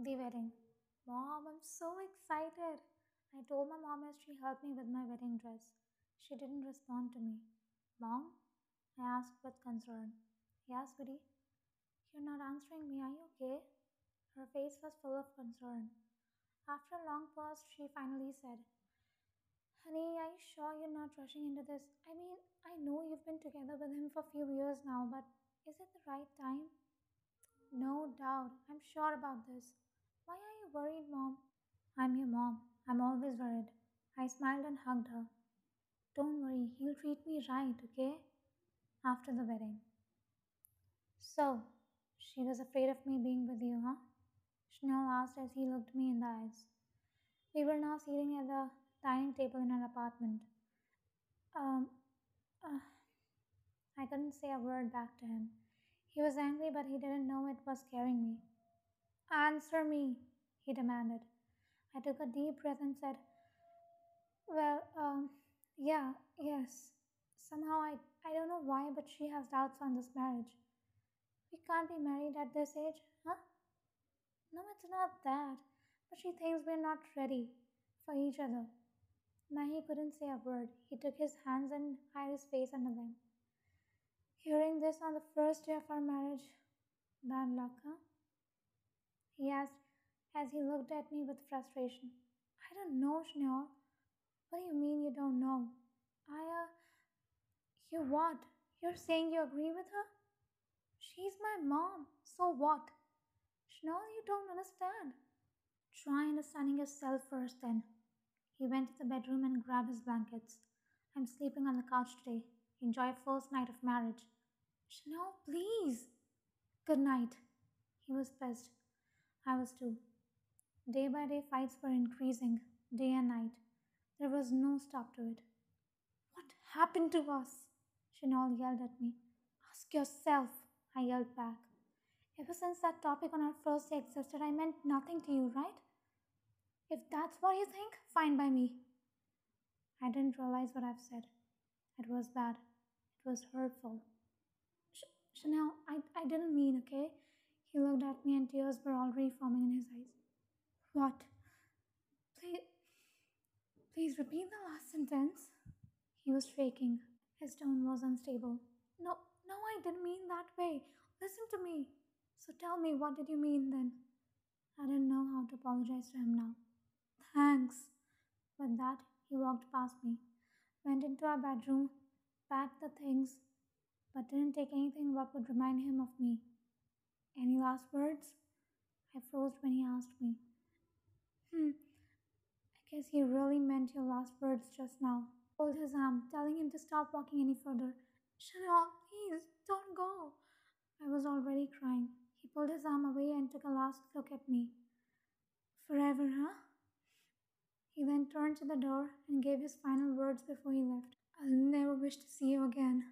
The wedding. Mom, I'm so excited. I told my mom yesterday she helped me with my wedding dress. She didn't respond to me. Mom? I asked with concern. Yes, sweetie. You're not answering me. Are you okay? Her face was full of concern. After a long pause, she finally said, Honey, are you sure you're not rushing into this? I mean, I know you've been together with him for a few years now, but is it the right time? No doubt. I'm sure about this. Why are you worried, Mom? I'm your mom. I'm always worried. I smiled and hugged her. Don't worry, he'll treat me right, okay? After the wedding. So, she was afraid of me being with you, huh? Chanel asked as he looked me in the eyes. We were now sitting at the dining table in our apartment. Um, uh, I couldn't say a word back to him. He was angry, but he didn't know it was scaring me. Answer me, he demanded. I took a deep breath and said, Well, um, yeah, yes. Somehow I, I don't know why, but she has doubts on this marriage. We can't be married at this age, huh? No, it's not that. But she thinks we're not ready for each other. Mahi couldn't say a word. He took his hands and hid his face under them. Hearing this on the first day of our marriage, bad luck, huh? As he looked at me with frustration. I don't know, Chanel. What do you mean you don't know? I, uh, you what? You're saying you agree with her? She's my mom, so what? Chanel, you don't understand. Try understanding yourself first, then. He went to the bedroom and grabbed his blankets. I'm sleeping on the couch today. Enjoy first night of marriage. Chanel, please. Good night. He was pissed. I was too. Day by day, fights were increasing, day and night. There was no stop to it. What happened to us? Chanel yelled at me. Ask yourself, I yelled back. Ever since that topic on our first day existed, I meant nothing to you, right? If that's what you think, fine by me. I didn't realize what I've said. It was bad. It was hurtful. Ch- Chanel, I, I didn't mean, okay? He looked at me and tears were already forming in his eyes. What? Please, please repeat the last sentence. He was shaking. His tone was unstable. No, no, I didn't mean that way. Listen to me. So tell me, what did you mean then? I didn't know how to apologize to him now. Thanks. With that, he walked past me, went into our bedroom, packed the things, but didn't take anything what would remind him of me. Any last words? I froze when he asked me. He really meant your last words just now. Pulled his arm, telling him to stop walking any further. Chanel, please, don't go. I was already crying. He pulled his arm away and took a last look at me. Forever, huh? He then turned to the door and gave his final words before he left. I'll never wish to see you again.